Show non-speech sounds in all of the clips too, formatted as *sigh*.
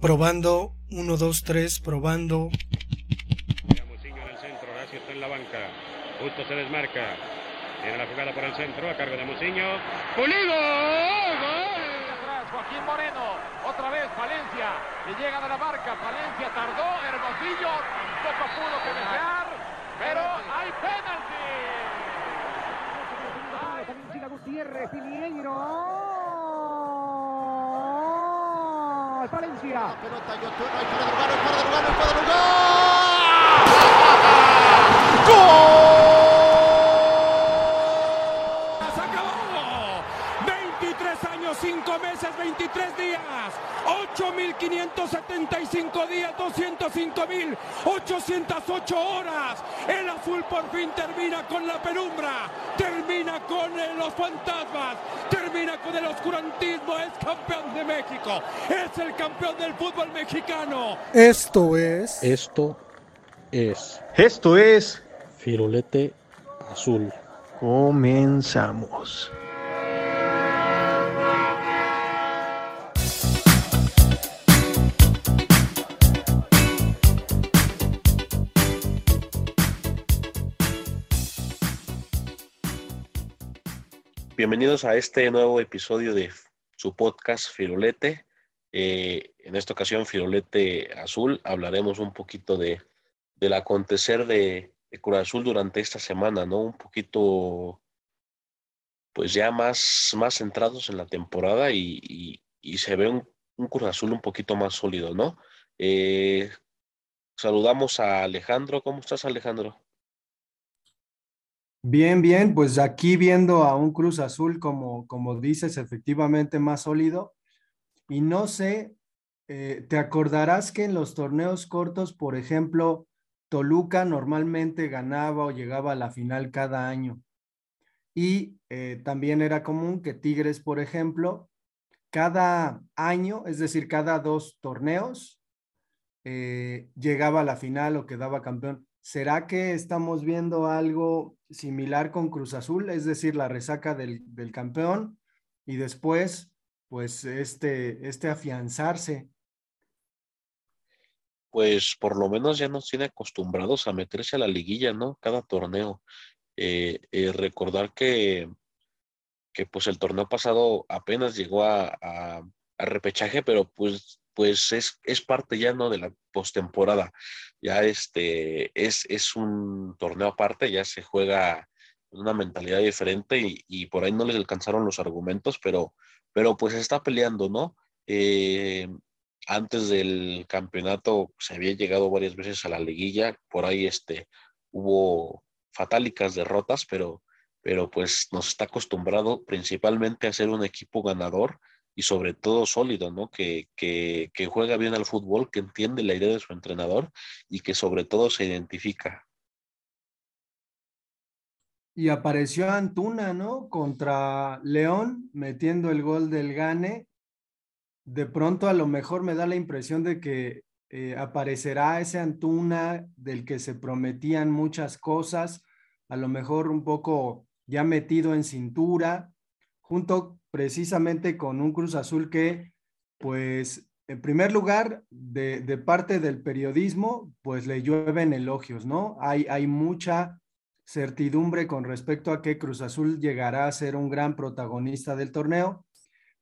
Probando, 1, 2, 3, probando. Muciño en el centro, Horacio está en la banca. Justo se desmarca. Tiene la jugada por el centro, a cargo de Muciño. ¡Pulido! ¡Gol! Atrás, Joaquín Moreno. Otra vez Valencia. Le llega de la marca. Valencia tardó. Hermosillo poco pudo que desear. Pero hay penalti. Gutiérrez, Piñeiro. Valencia. La pelota fuera de no hay fuera de lugar. ¡Gol! ¡Se acabó! 23 años, 5 meses, 23 días, 8.575 días, 205.808 horas. El azul por fin termina con la penumbra, termina con eh, los fantasmas, termina con el oscurantismo, es campeón de México, es el campeón del fútbol mexicano. Esto es Esto es Esto es. Firulete Azul. Comenzamos. Bienvenidos a este nuevo episodio de su podcast Firulete. Eh, en esta ocasión, Firulete Azul, hablaremos un poquito de, del acontecer de, de Cruz Azul durante esta semana, ¿no? Un poquito, pues ya más, más centrados en la temporada y, y- se ve un, un Cruz Azul un poquito más sólido, ¿no? Eh, saludamos a Alejandro. ¿Cómo estás, Alejandro? Bien, bien, pues aquí viendo a un Cruz Azul, como, como dices, efectivamente más sólido. Y no sé, eh, te acordarás que en los torneos cortos, por ejemplo, Toluca normalmente ganaba o llegaba a la final cada año. Y eh, también era común que Tigres, por ejemplo, cada año, es decir, cada dos torneos, eh, llegaba a la final o quedaba campeón. ¿Será que estamos viendo algo similar con Cruz Azul? Es decir, la resaca del, del campeón y después, pues, este, este afianzarse. Pues por lo menos ya nos tiene acostumbrados a meterse a la liguilla, ¿no? Cada torneo. Eh, eh, recordar que, que pues el torneo pasado apenas llegó a, a- a repechaje, pero pues, pues es, es parte ya, ¿no? De la postemporada. Ya este es, es un torneo aparte, ya se juega con una mentalidad diferente y, y por ahí no les alcanzaron los argumentos, pero, pero pues está peleando, ¿no? Eh, antes del campeonato se había llegado varias veces a la liguilla, por ahí este, hubo fatálicas derrotas, pero, pero pues nos está acostumbrado principalmente a ser un equipo ganador y sobre todo sólido, ¿no? Que, que, que juega bien al fútbol, que entiende la idea de su entrenador y que sobre todo se identifica. Y apareció Antuna, ¿no? Contra León, metiendo el gol del Gane. De pronto a lo mejor me da la impresión de que eh, aparecerá ese Antuna del que se prometían muchas cosas, a lo mejor un poco ya metido en cintura, junto precisamente con un Cruz Azul que, pues, en primer lugar, de, parte del periodismo, pues le llueven elogios, ¿no? Hay, hay mucha certidumbre con respecto a que Cruz Azul llegará a ser un gran protagonista del torneo,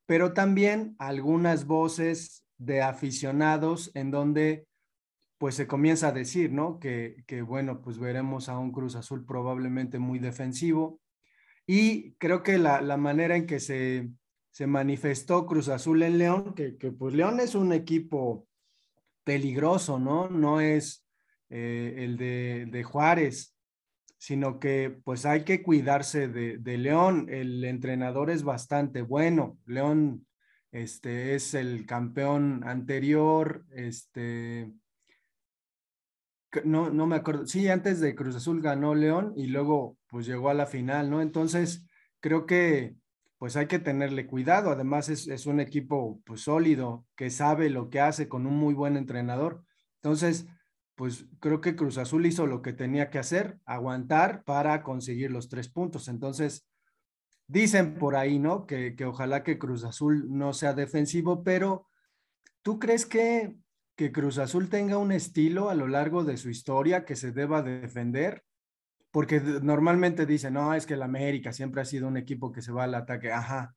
pero también algunas voces de aficionados en donde pues se comienza a decir, ¿no? Que, que bueno, pues veremos a un Cruz Azul probablemente muy defensivo. Y creo que la, la manera en que se, se manifestó Cruz Azul en León, que, que pues León es un equipo peligroso, ¿no? No es eh, el de, de Juárez, sino que pues hay que cuidarse de, de, León. El entrenador es bastante bueno. León este, es el campeón anterior, este, no, no me acuerdo, sí, antes de Cruz Azul ganó León y luego pues llegó a la final, ¿no? Entonces, creo que pues hay que tenerle cuidado. Además, es, es un equipo pues sólido, que sabe lo que hace con un muy buen entrenador. Entonces, pues creo que Cruz Azul hizo lo que tenía que hacer, aguantar para conseguir los tres puntos. Entonces, dicen por ahí, ¿no? Que, que ojalá que Cruz Azul no sea defensivo, pero ¿tú crees que, que Cruz Azul tenga un estilo a lo largo de su historia que se deba defender? Porque normalmente dicen, no, es que el América siempre ha sido un equipo que se va al ataque. Ajá.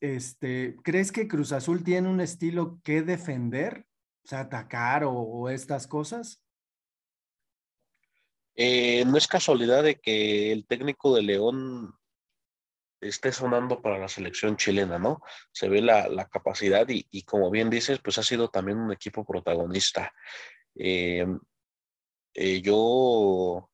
Este, ¿Crees que Cruz Azul tiene un estilo que defender? O sea, atacar o, estas cosas. Eh, no es casualidad de que el técnico de León esté sonando para la selección chilena, ¿no? Se ve la, la capacidad y, y, como bien dices, pues ha sido también un equipo protagonista. Eh, eh, yo,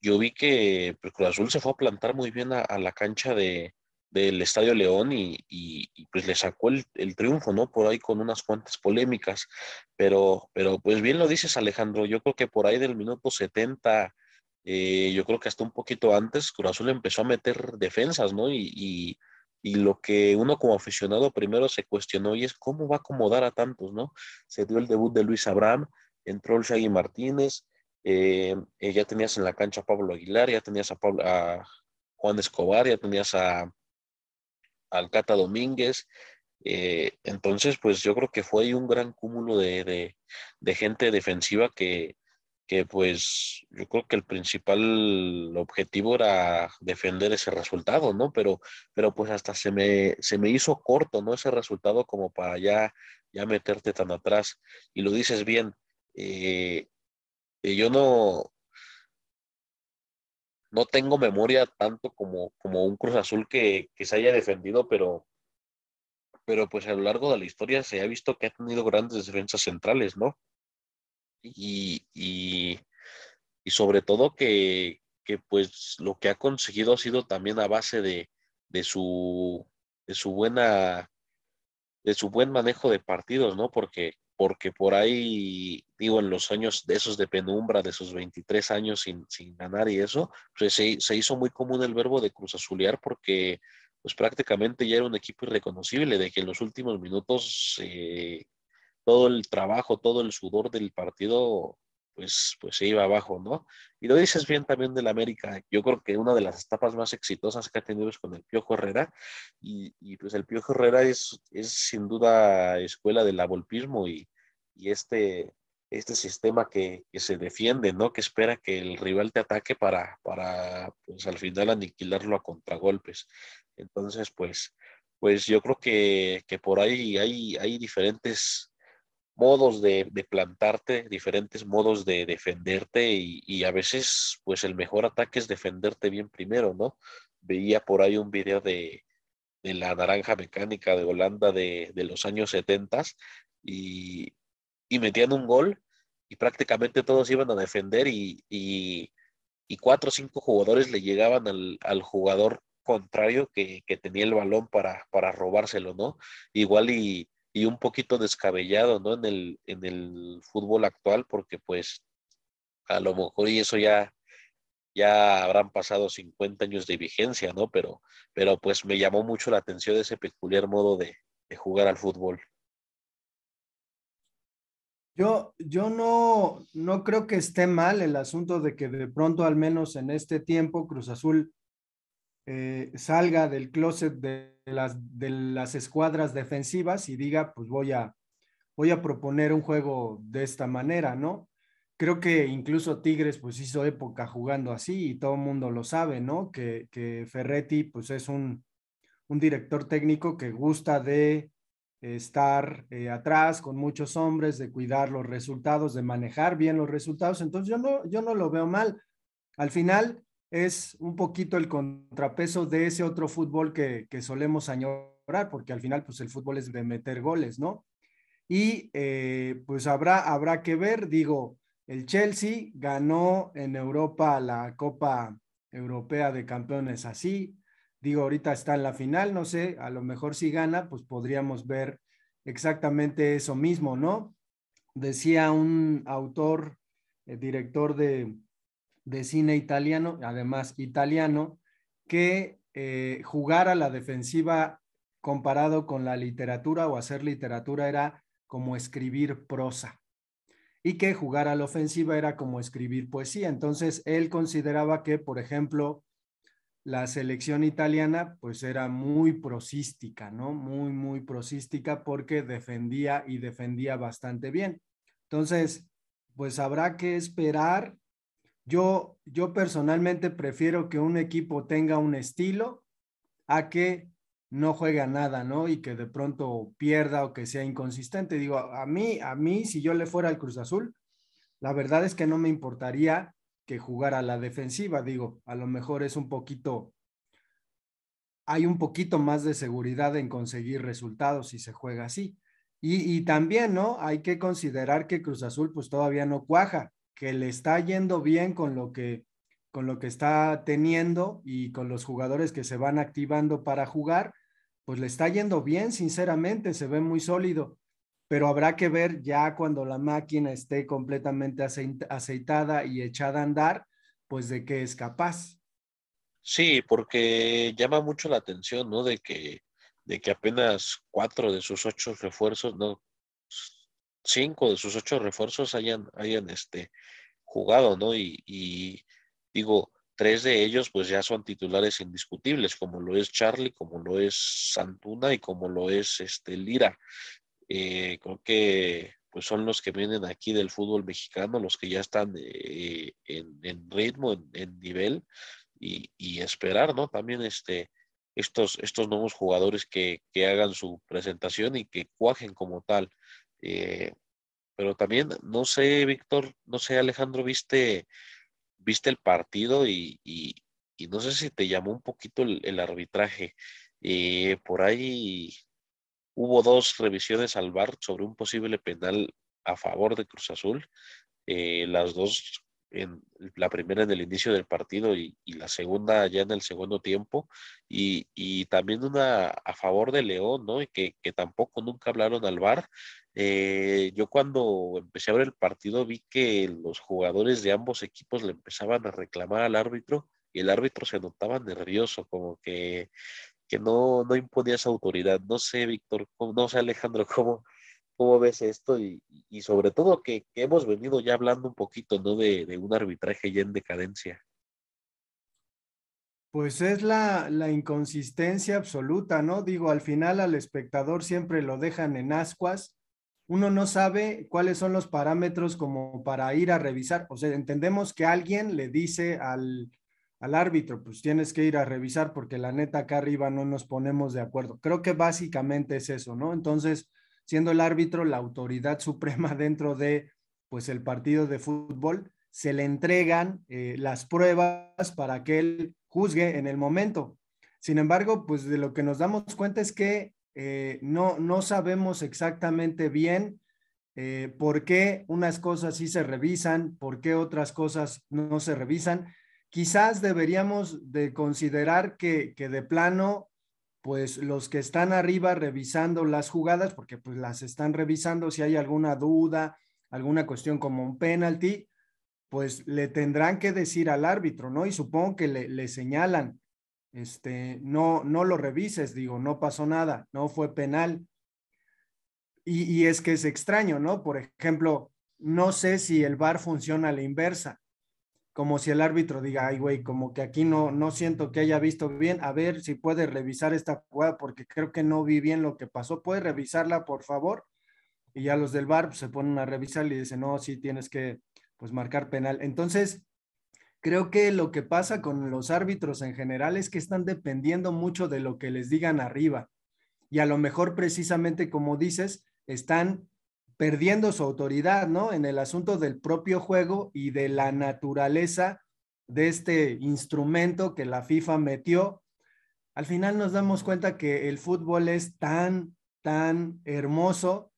yo vi que pues, Cruz Azul se fue a plantar muy bien a, la cancha de, del Estadio León y, y, y pues le sacó el, el, triunfo, ¿no? Por ahí con unas cuantas polémicas, pero, pero pues bien lo dices Alejandro, yo creo que por ahí del minuto 70 eh, yo creo que hasta un poquito antes Cruz empezó a meter defensas, ¿no? Y, y, lo que uno como aficionado primero se cuestionó y es cómo va a acomodar a tantos, ¿no? Se dio el debut de Luis Abraham, entró el Shaggy Martínez, eh, eh, ya tenías en la cancha a Pablo Aguilar, ya tenías a, Juan Escobar, ya tenías a Alcata Domínguez, entonces, pues yo creo que fue un gran cúmulo de, de gente defensiva que, que pues yo creo que el principal objetivo era defender ese resultado, ¿no? Pero, pero pues hasta se me, se me hizo corto, ¿no? Ese resultado como para ya, ya meterte tan atrás. Y lo dices bien, eh, yo no, no tengo memoria tanto como, como un Cruz Azul que, que se haya defendido, pero, pero pues a lo largo de la historia se ha visto que ha tenido grandes defensas centrales, ¿no? Y, y, y sobre todo que, que, pues lo que ha conseguido ha sido también a base de, de, su, de su buena de su buen manejo de partidos, ¿no? Porque, porque por ahí, digo, en los años de esos de penumbra, de esos 23 años sin, sin ganar y eso, pues se, se, hizo muy común el verbo de cruz azulear porque pues prácticamente ya era un equipo irreconocible, de que en los últimos minutos eh, todo el trabajo, todo el sudor del partido, pues, pues se iba abajo, ¿no? Y lo dices bien también del América. Yo creo que una de las etapas más exitosas que ha tenido es con el Piojo Herrera. Y, y pues el Piojo Herrera es, es sin duda escuela del abolpismo y, y este, este sistema que, que, se defiende, ¿no? Que espera que el rival te ataque para, para pues al final aniquilarlo a contragolpes. Entonces, pues, pues yo creo que, que por ahí hay, hay diferentes modos de, de, plantarte, diferentes modos de defenderte y, y, a veces pues el mejor ataque es defenderte bien primero, ¿no? Veía por ahí un video de, de la naranja mecánica de Holanda de, de los años 70 y, y, metían un gol y prácticamente todos iban a defender y, y cuatro o cinco jugadores le llegaban al, al jugador contrario que, que, tenía el balón para, para robárselo, ¿no? Igual y y un poquito descabellado, ¿no? En el, en el fútbol actual, porque pues a lo mejor y eso ya, ya habrán pasado 50 años de vigencia, ¿no? Pero, pero pues me llamó mucho la atención ese peculiar modo de, de jugar al fútbol. Yo, yo no, no creo que esté mal el asunto de que de pronto, al menos en este tiempo, Cruz Azul eh, salga del closet de las, de las escuadras defensivas y diga, pues voy a, voy a proponer un juego de esta manera, ¿no? Creo que incluso Tigres pues hizo época jugando así y todo el mundo lo sabe, ¿no? Que, que Ferretti pues es un, un, director técnico que gusta de estar eh, atrás con muchos hombres, de cuidar los resultados, de manejar bien los resultados. Entonces yo no, yo no lo veo mal. Al final, es un poquito el contrapeso de ese otro fútbol que, que solemos añorar, porque al final pues el fútbol es de meter goles, ¿no? Y eh, pues habrá, habrá que ver, digo, el Chelsea ganó en Europa la Copa Europea de Campeones así, digo, ahorita está en la final, no sé, a lo mejor si gana, pues podríamos ver exactamente eso mismo, ¿no? Decía un autor, el director de, de cine italiano, además italiano, que eh, jugar a la defensiva comparado con la literatura o hacer literatura era como escribir prosa y que jugar a la ofensiva era como escribir poesía. Entonces, él consideraba que, por ejemplo, la selección italiana pues era muy prosística, ¿no? Muy, muy prosística porque defendía y defendía bastante bien. Entonces, pues habrá que esperar. Yo, yo personalmente prefiero que un equipo tenga un estilo a que no juega nada, ¿no? Y que de pronto pierda o que sea inconsistente. Digo, a mí, a mí, si yo le fuera al Cruz Azul, la verdad es que no me importaría que jugara la defensiva. Digo, a lo mejor es un poquito, hay un poquito más de seguridad en conseguir resultados si se juega así. Y, y también, ¿no? Hay que considerar que Cruz Azul pues todavía no cuaja, que le está yendo bien con lo que con lo que está teniendo y con los jugadores que se van activando para jugar, pues le está yendo bien, sinceramente, se ve muy sólido pero habrá que ver ya cuando la máquina esté completamente aceitada y echada a andar, pues de qué es capaz. Sí, porque llama mucho la atención, ¿no? De que, de que apenas cuatro de sus ocho refuerzos, no, cinco de sus ocho refuerzos hayan, hayan este, jugado, ¿no? Y, y digo, tres de ellos pues ya son titulares indiscutibles, como lo es Charlie, como lo es Santuna y como lo es este Lira. Eh, creo que pues son los que vienen aquí del fútbol mexicano, los que ya están eh, en, ritmo, en, nivel y, esperar, ¿no? También este, estos, estos nuevos jugadores que, hagan su presentación y que cuajen como tal. Eh, pero también, no sé, Víctor, no sé, Alejandro, viste, viste el partido y, no sé si te llamó un poquito el, arbitraje. por ahí Hubo dos revisiones al VAR sobre un posible penal a favor de Cruz Azul. Eh, las dos, en, la primera en el inicio del partido y, la segunda ya en el segundo tiempo. Y, también una a favor de León, ¿no? Y que, tampoco nunca hablaron al VAR. Eh, yo cuando empecé a ver el partido vi que los jugadores de ambos equipos le empezaban a reclamar al árbitro y el árbitro se notaba nervioso, como que que no, no imponía esa autoridad. No sé, Víctor, no sé, Alejandro, cómo, cómo ves esto y, sobre todo que, hemos venido ya hablando un poquito, ¿no? De, un arbitraje ya en decadencia. Pues es la, inconsistencia absoluta, ¿no? Digo, al final al espectador siempre lo dejan en ascuas. Uno no sabe cuáles son los parámetros como para ir a revisar. O sea, entendemos que alguien le dice al, al árbitro, pues tienes que ir a revisar porque la neta acá arriba no nos ponemos de acuerdo. Creo que básicamente es eso, ¿no? Entonces, siendo el árbitro la autoridad *laughs* suprema dentro de, pues, el partido de fútbol, se le entregan eh, las pruebas para que él juzgue en el momento. Sin embargo, pues de lo que nos damos cuenta es que eh, no, no sabemos exactamente bien eh, por qué unas cosas sí se revisan, por qué otras cosas no se revisan quizás deberíamos de considerar que, de plano, pues los que están arriba revisando las jugadas, porque pues las están revisando, si hay alguna duda, alguna cuestión como un penalti, pues le tendrán que decir al árbitro, ¿no? Y supongo que le, señalan, este, no, no lo revises, digo, no pasó nada, no fue penal. Y, y es que es extraño, ¿no? Por ejemplo, no sé si el VAR funciona a la inversa como si el árbitro diga, ay, güey, como que aquí no, no siento que haya visto bien, a ver si puede revisar esta jugada porque creo que no vi bien lo que pasó, ¿puede revisarla, por favor? Y ya los del bar pues, se ponen a revisar y dicen, no, sí tienes que, pues, marcar penal. Entonces, creo que lo que pasa con los árbitros en general es que están dependiendo mucho de lo que les digan arriba. Y a lo mejor precisamente como dices, están perdiendo su autoridad, ¿no? En el asunto del propio juego y de la naturaleza de este instrumento que la FIFA metió. Al final nos damos cuenta que el fútbol es tan, tan hermoso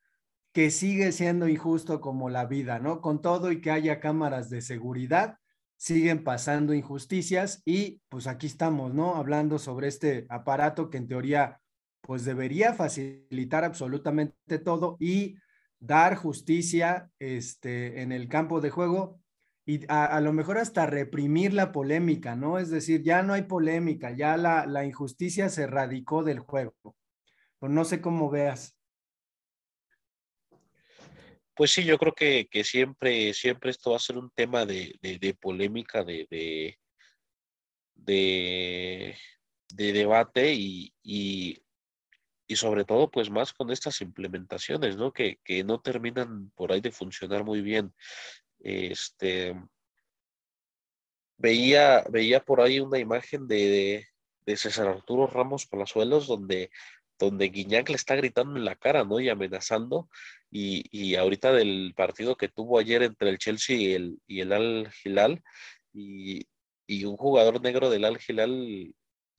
que sigue siendo injusto como la vida, ¿no? Con todo y que haya cámaras de seguridad, siguen pasando injusticias y pues aquí estamos, ¿no? Hablando sobre este aparato que en teoría pues debería facilitar absolutamente todo y dar justicia este, en el campo de juego y a, lo mejor hasta reprimir la polémica, ¿no? Es decir, ya no hay polémica, ya la, injusticia se radicó del juego. Pues no sé cómo veas. Pues sí, yo creo que, siempre, siempre esto va a ser un tema de, polémica, de, de, de debate y, y, y, sobre todo pues más con estas implementaciones, ¿no? Que, que no terminan por ahí de funcionar muy bien. Este, veía, veía por ahí una imagen de, César Arturo Ramos Palazuelos donde, donde Guiñac le está gritando en la cara, ¿no? Y amenazando. Y, y ahorita del partido que tuvo ayer entre el Chelsea y el, y el Al Hilal, y, y un jugador negro del Al Hilal,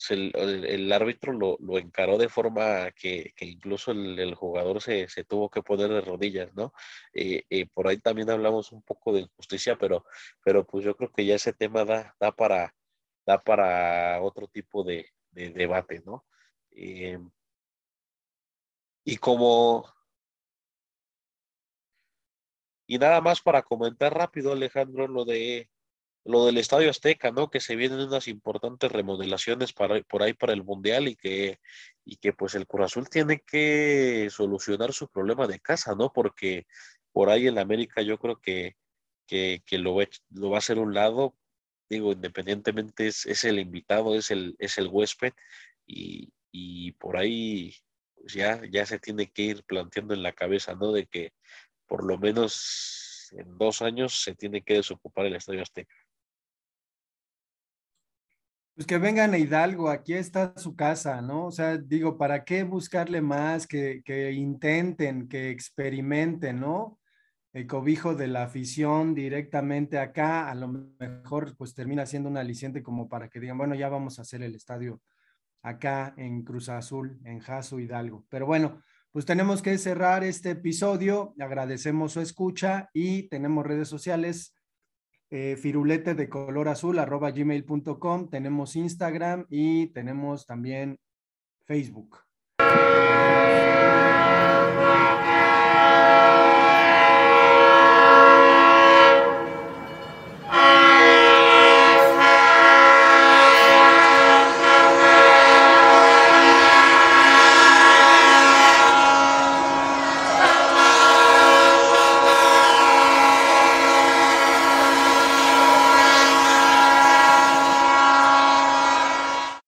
el, el, árbitro lo, lo, encaró de forma que, que incluso el, el, jugador se, se, tuvo que poner de rodillas, ¿no? Eh, eh, por ahí también hablamos un poco de injusticia, pero, pero pues yo creo que ya ese tema da, da para, da para otro tipo de, de debate, ¿no? Eh, y como... Y nada más para comentar rápido, Alejandro, lo de lo del Estadio Azteca, ¿no? Que se vienen unas importantes remodelaciones para, por ahí para el Mundial y que, y que pues el Cruz Azul tiene que solucionar su problema de casa, ¿no? Porque por ahí en América yo creo que, que, que lo, lo va a hacer un lado, digo, independientemente es, es el invitado, es el, es el huésped y, y por ahí pues ya, ya se tiene que ir planteando en la cabeza, ¿no? De que por lo menos en dos años se tiene que desocupar el Estadio Azteca. Pues que vengan a Hidalgo, aquí está su casa, ¿no? O sea, digo, ¿para qué buscarle más? Que, que intenten, que experimenten, ¿no? El cobijo de la afición directamente acá, a lo mejor pues termina siendo un aliciente como para que digan, bueno, ya vamos a hacer el estadio acá en Cruz Azul, en Jaso Hidalgo. Pero bueno, pues tenemos que cerrar este episodio, agradecemos su escucha y tenemos redes sociales eh, firulete de color azul arroba gmail.com, tenemos Instagram y tenemos también Facebook.